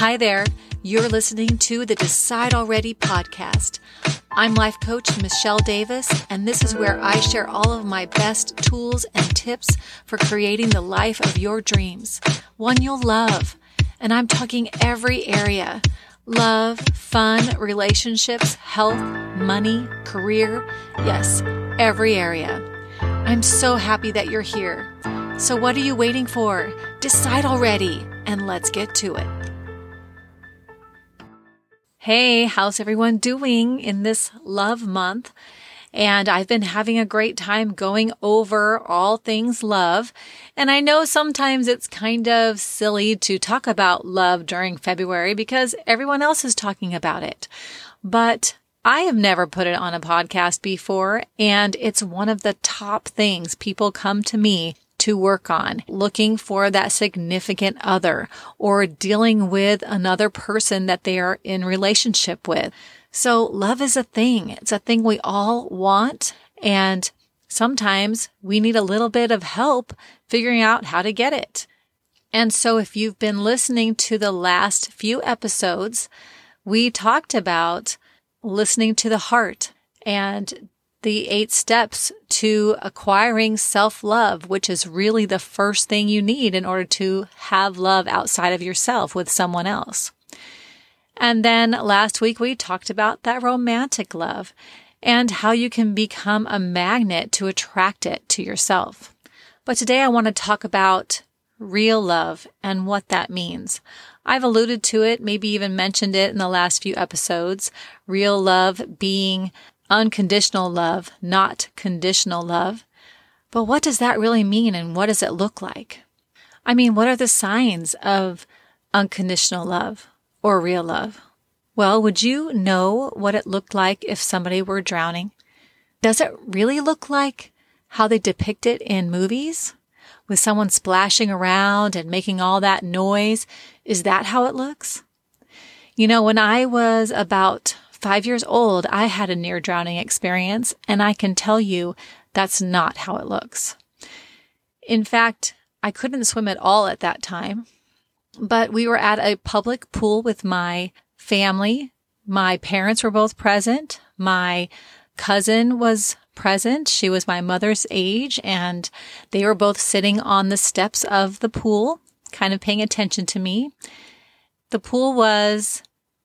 Hi there. You're listening to the Decide Already podcast. I'm life coach Michelle Davis, and this is where I share all of my best tools and tips for creating the life of your dreams, one you'll love. And I'm talking every area love, fun, relationships, health, money, career. Yes, every area. I'm so happy that you're here. So, what are you waiting for? Decide already, and let's get to it. Hey, how's everyone doing in this love month? And I've been having a great time going over all things love. And I know sometimes it's kind of silly to talk about love during February because everyone else is talking about it. But I have never put it on a podcast before, and it's one of the top things people come to me to work on, looking for that significant other or dealing with another person that they are in relationship with. So love is a thing. It's a thing we all want. And sometimes we need a little bit of help figuring out how to get it. And so if you've been listening to the last few episodes, we talked about listening to the heart and the eight steps to acquiring self love, which is really the first thing you need in order to have love outside of yourself with someone else. And then last week we talked about that romantic love and how you can become a magnet to attract it to yourself. But today I want to talk about real love and what that means. I've alluded to it, maybe even mentioned it in the last few episodes. Real love being unconditional love, not conditional love. But what does that really mean and what does it look like? I mean, what are the signs of unconditional love or real love? Well, would you know what it looked like if somebody were drowning? Does it really look like how they depict it in movies? With someone splashing around and making all that noise? Is that how it looks? You know, when I was about five years old, I had a near drowning experience, and I can tell you that's not how it looks. In fact, I couldn't swim at all at that time, but we were at a public pool with my family. My parents were both present. My cousin was present. She was my mother's age, and they were both sitting on the steps of the pool, kind of paying attention to me. The pool was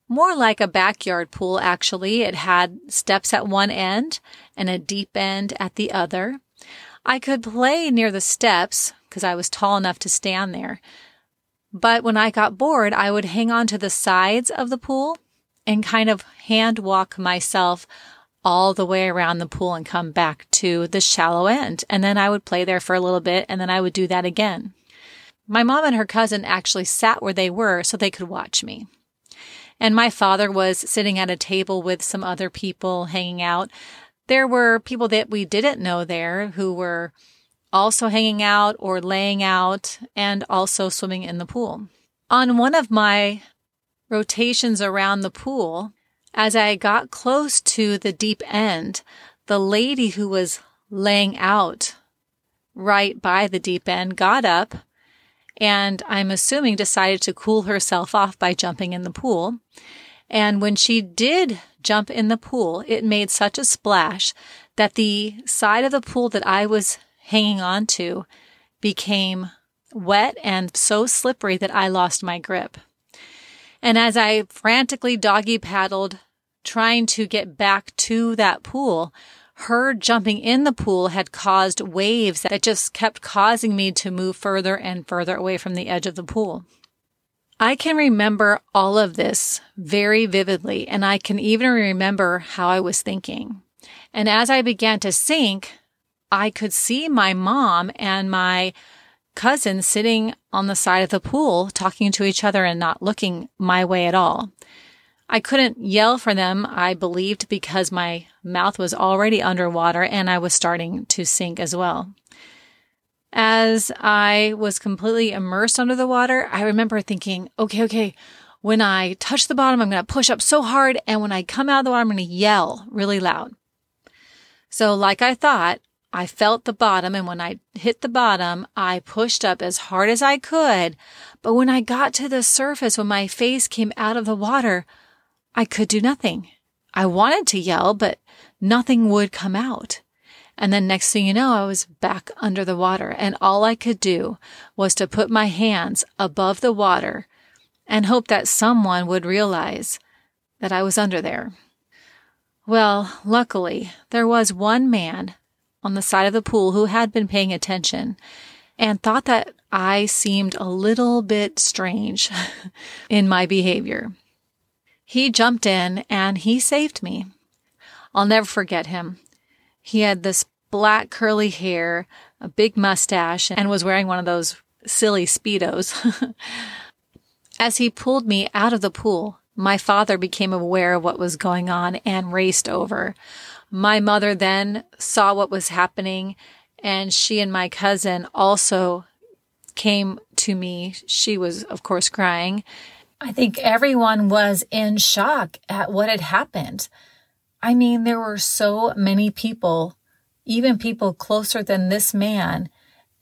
more like a backyard pool, actually. It had steps at one end and a deep end at the other. I could play near the steps because I was tall enough to stand there. But when I got bored, I would hang on to the sides of the pool and kind of hand walk myself all the way around the pool and come back to the shallow end. And then I would play there for a little bit and then I would do that again. My mom and her cousin actually sat where they were so they could watch me. And my father was sitting at a table with some other people hanging out. There were people that we didn't know there who were also hanging out or laying out and also swimming in the pool. On one of my rotations around the pool, as I got close to the deep end, the lady who was laying out right by the deep end got up and I'm assuming decided to cool herself off by jumping in the pool. And when she did jump in the pool, it made such a splash that the side of the pool that I was hanging on to became wet and so slippery that I lost my grip. And as I frantically doggy paddled, trying to get back to that pool, her jumping in the pool had caused waves that just kept causing me to move further and further away from the edge of the pool. I can remember all of this very vividly, and I can even remember how I was thinking. And as I began to sink, I could see my mom and my cousin sitting on the side of the pool talking to each other and not looking my way at all. I couldn't yell for them, I believed, because my mouth was already underwater and I was starting to sink as well. As I was completely immersed under the water, I remember thinking, okay, okay, when I touch the bottom, I'm going to push up so hard. And when I come out of the water, I'm going to yell really loud. So, like I thought, I felt the bottom. And when I hit the bottom, I pushed up as hard as I could, But when I got to the surface, when my face came out of the water, I could do nothing. I wanted to yell, but nothing would come out. And then next thing you know, I was back under the water and all I could do was to put my hands above the water and hope that someone would realize that I was under there. Well, luckily, there was one man on the side of the pool who had been paying attention and thought that I seemed a little bit strange in my behavior. He jumped in and he saved me. I'll never forget him. He had this black curly hair, a big mustache, and was wearing one of those silly Speedos. As he pulled me out of the pool, my father became aware of what was going on and raced over. My mother then saw what was happening and she and my cousin also came to me. She was, of course, crying. I think everyone was in shock at what had happened. I mean, there were so many people, even people closer than this man,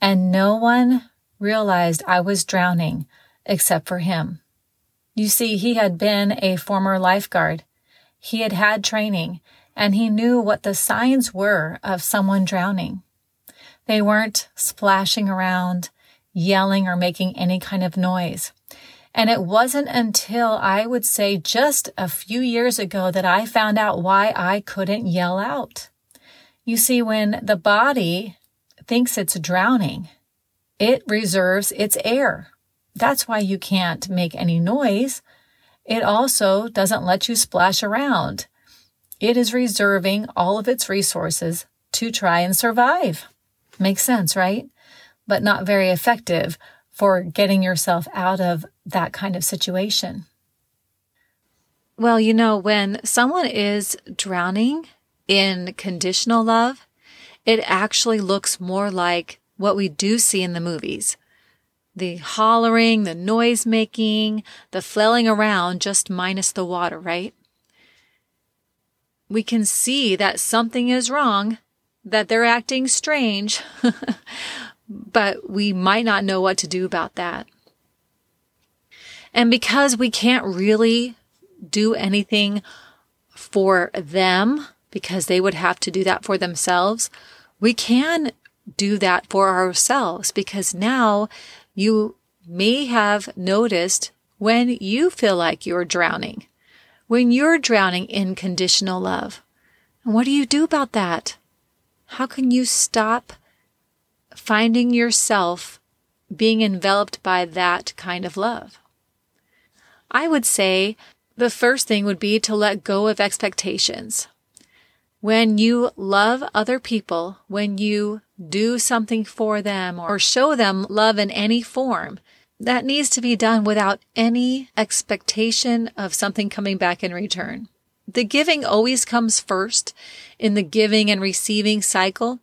and no one realized I was drowning except for him. You see, he had been a former lifeguard. He had had training and he knew what the signs were of someone drowning. They weren't splashing around, yelling, or making any kind of noise. And it wasn't until I would say just a few years ago that I found out why I couldn't yell out. You see, when the body thinks it's drowning, it reserves its air. That's why you can't make any noise. It also doesn't let you splash around. It is reserving all of its resources to try and survive. Makes sense, right? But not very effective for getting yourself out of that kind of situation. Well, you know, when someone is drowning in conditional love, it actually looks more like what we do see in the movies. The hollering, the noise making, the flailing around, just minus the water, right? We can see that something is wrong, that they're acting strange, but we might not know what to do about that. And because we can't really do anything for them, because they would have to do that for themselves, we can do that for ourselves because now you may have noticed when you feel like you're drowning, when you're drowning in conditional love. And what do you do about that? How can you stop finding yourself being enveloped by that kind of love? I would say the first thing would be to let go of expectations. When you love other people, when you do something for them or show them love in any form, that needs to be done without any expectation of something coming back in return. The giving always comes first in the giving and receiving cycle,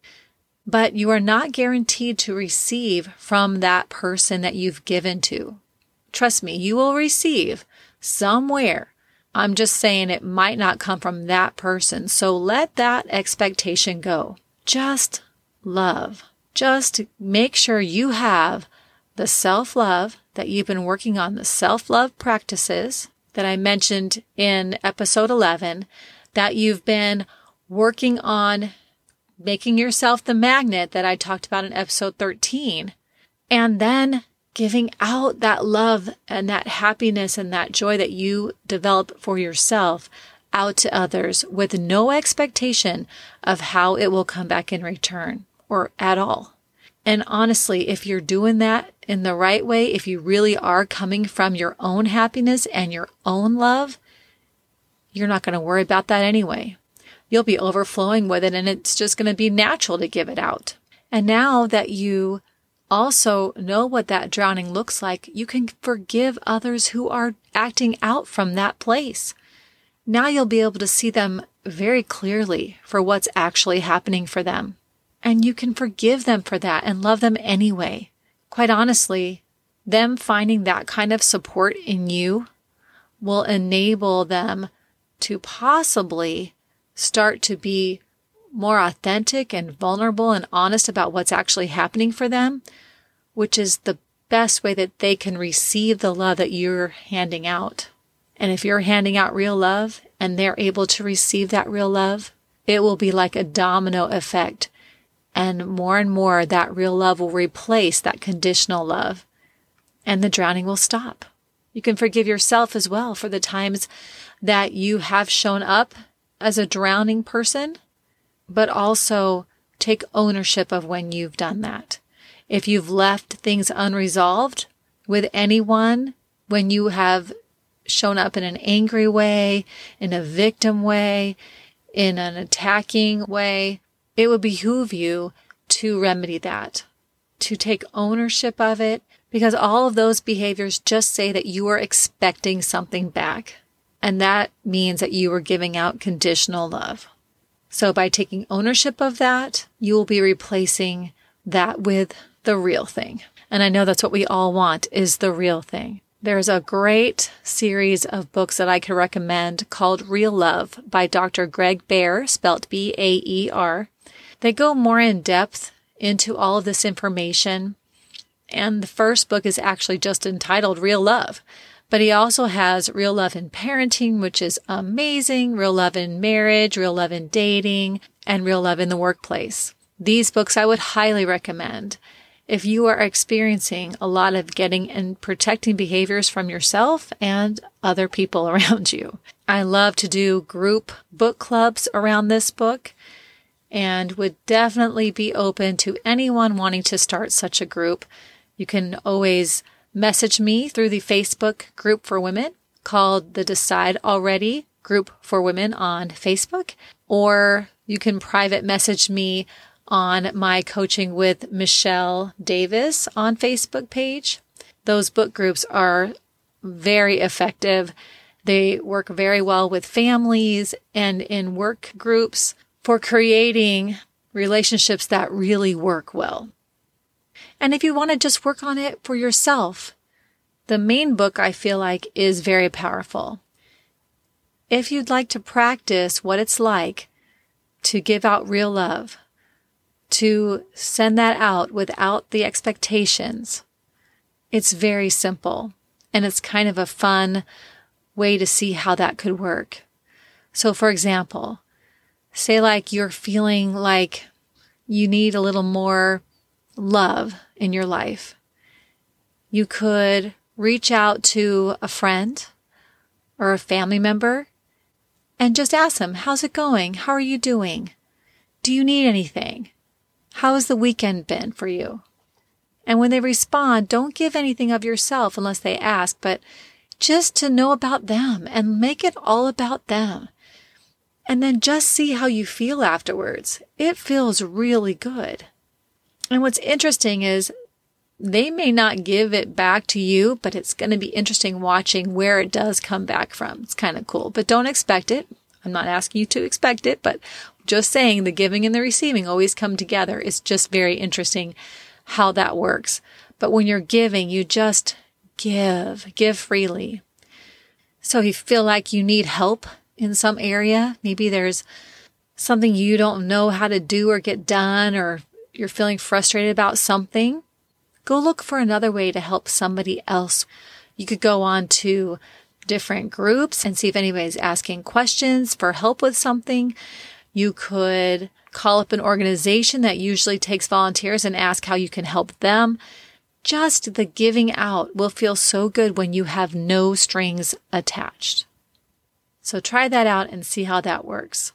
but you are not guaranteed to receive from that person that you've given to. Trust me, you will receive somewhere I'm just saying it might not come from that person. So let that expectation go. Just love. Just make sure you have the self love that you've been working on, the self love practices that I mentioned in episode 11, that you've been working on making yourself the magnet that I talked about in episode 13. And then giving out that love and that happiness and that joy that you develop for yourself out to others with no expectation of how it will come back in return or at all. And honestly, if you're doing that in the right way, if you really are coming from your own happiness and your own love, you're not going to worry about that anyway. You'll be overflowing with it and it's just going to be natural to give it out. And now that you also know what that drowning looks like, you can forgive others who are acting out from that place. Now you'll be able to see them very clearly for what's actually happening for them. And you can forgive them for that and love them anyway. Quite honestly, them finding that kind of support in you will enable them to possibly start to be more authentic and vulnerable and honest about what's actually happening for them, which is the best way that they can receive the love that you're handing out. And if you're handing out real love and they're able to receive that real love, it will be like a domino effect. And more and more that real love will replace that conditional love and the drowning will stop. You can forgive yourself as well for the times that you have shown up as a drowning person, but also take ownership of when you've done that. If you've left things unresolved with anyone, when you have shown up in an angry way, in a victim way, in an attacking way, it would behoove you to remedy that, to take ownership of it, because all of those behaviors just say that you are expecting something back. And that means that you are giving out conditional love. So by taking ownership of that, you will be replacing that with the real thing. And I know that's what we all want is the real thing. There's a great series of books that I could recommend called Real Love by Dr. Greg Baer, spelt B-A-E-R. They go more in depth into all of this information. And the first book is actually just entitled Real Love. But he also has Real Love in Parenting, which is amazing, Real Love in Marriage, Real Love in Dating, and Real Love in the Workplace. These books I would highly recommend if you are experiencing a lot of getting and protecting behaviors from yourself and other people around you. I love to do group book clubs around this book and would definitely be open to anyone wanting to start such a group. You can always message me through the Facebook group for women called the Decide Already group for women on Facebook, or you can private message me on my coaching with Michelle Davis on Facebook page. Those book groups are very effective. They work very well with families and in work groups for creating relationships that really work well. And if you want to just work on it for yourself, the main book I feel like is very powerful. If you'd like to practice what it's like to give out real love, to send that out without the expectations. It's very simple and it's kind of a fun way to see how that could work. So for example, say like you're feeling like you need a little more love in your life. You could reach out to a friend or a family member and just ask them, how's it going? How are you doing? Do you need anything? How has the weekend been for you? And when they respond, don't give anything of yourself unless they ask, but just to know about them and make it all about them. And then just see how you feel afterwards. It feels really good. And what's interesting is they may not give it back to you, but it's going to be interesting watching where it does come back from. It's kind of cool, but don't expect it. I'm not asking you to expect it, but just saying the giving and the receiving always come together. It's just very interesting how that works. But when you're giving, you just give, give freely. So if you feel like you need help in some area, maybe there's something you don't know how to do or get done, or you're feeling frustrated about something, go look for another way to help somebody else. You could go on to different groups and see if anybody's asking questions for help with something. You could call up an organization that usually takes volunteers and ask how you can help them. Just the giving out will feel so good when you have no strings attached. So try that out and see how that works.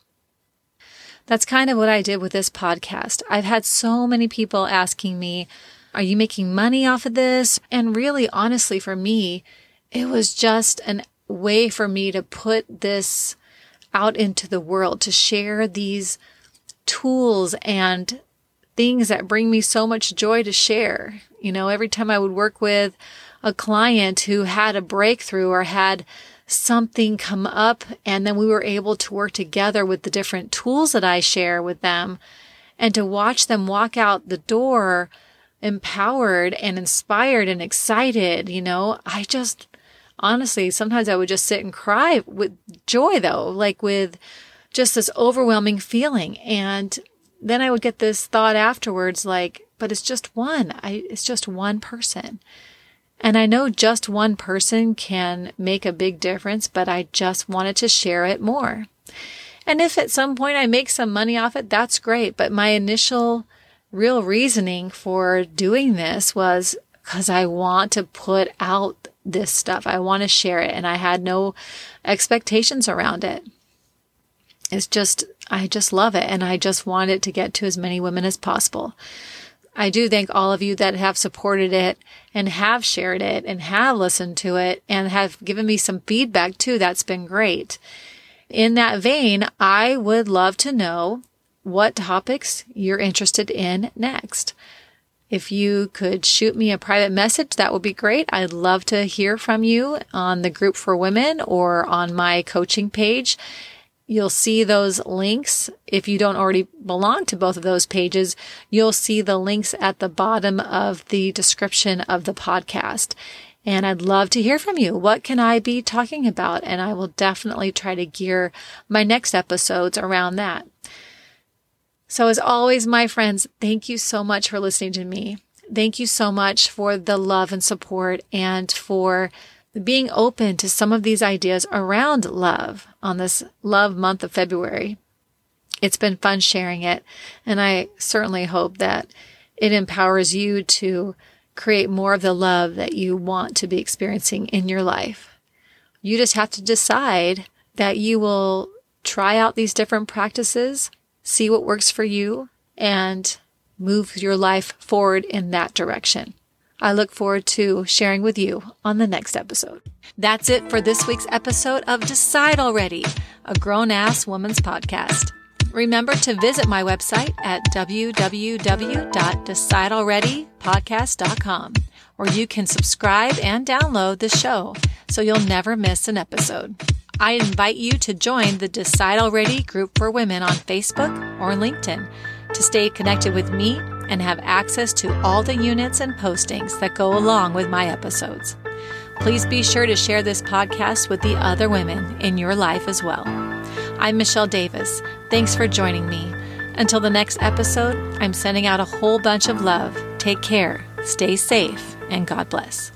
That's kind of what I did with this podcast. I've had so many people asking me, are you making money off of this? And really, honestly, for me, it was just a way for me to put this out into the world, to share these tools and things that bring me so much joy to share. You know, every time I would work with a client who had a breakthrough or had something come up and then we were able to work together with the different tools that I share with them and to watch them walk out the door empowered and inspired and excited, you know, I just honestly, sometimes I would just sit and cry with joy though, like with just this overwhelming feeling. And then I would get this thought afterwards like, but it's just one. I, it's just one person. And I know just one person can make a big difference, but I just wanted to share it more. And if at some point I make some money off it, that's great. But my initial real reasoning for doing this was because I want to put out this stuff. I want to share it and I had no expectations around it. It's just, I just love it and I just want it to get to as many women as possible. I do thank all of you that have supported it and have shared it and have listened to it and have given me some feedback too. That's been great. In that vein, I would love to know what topics you're interested in next. If you could shoot me a private message, that would be great. I'd love to hear from you on the group for women or on my coaching page. You'll see those links. If you don't already belong to both of those pages, you'll see the links at the bottom of the description of the podcast. And I'd love to hear from you. What can I be talking about? And I will definitely try to gear my next episodes around that. So as always, my friends, thank you so much for listening to me. Thank you so much for the love and support and for being open to some of these ideas around love on this love month of February. It's been fun sharing it. And I certainly hope that it empowers you to create more of the love that you want to be experiencing in your life. You just have to decide that you will try out these different practices, see what works for you, and move your life forward in that direction. I look forward to sharing with you on the next episode. That's it for this week's episode of Decide Already, a grown ass woman's podcast. Remember to visit my website at www.decidealreadypodcast.com, where you can subscribe and download the show so you'll never miss an episode. I invite you to join the Decide Already group for women on Facebook or LinkedIn to stay connected with me and have access to all the units and postings that go along with my episodes. Please be sure to share this podcast with the other women in your life as well. I'm Michelle Davis. Thanks for joining me. Until the next episode, I'm sending out a whole bunch of love. Take care, stay safe, and God bless.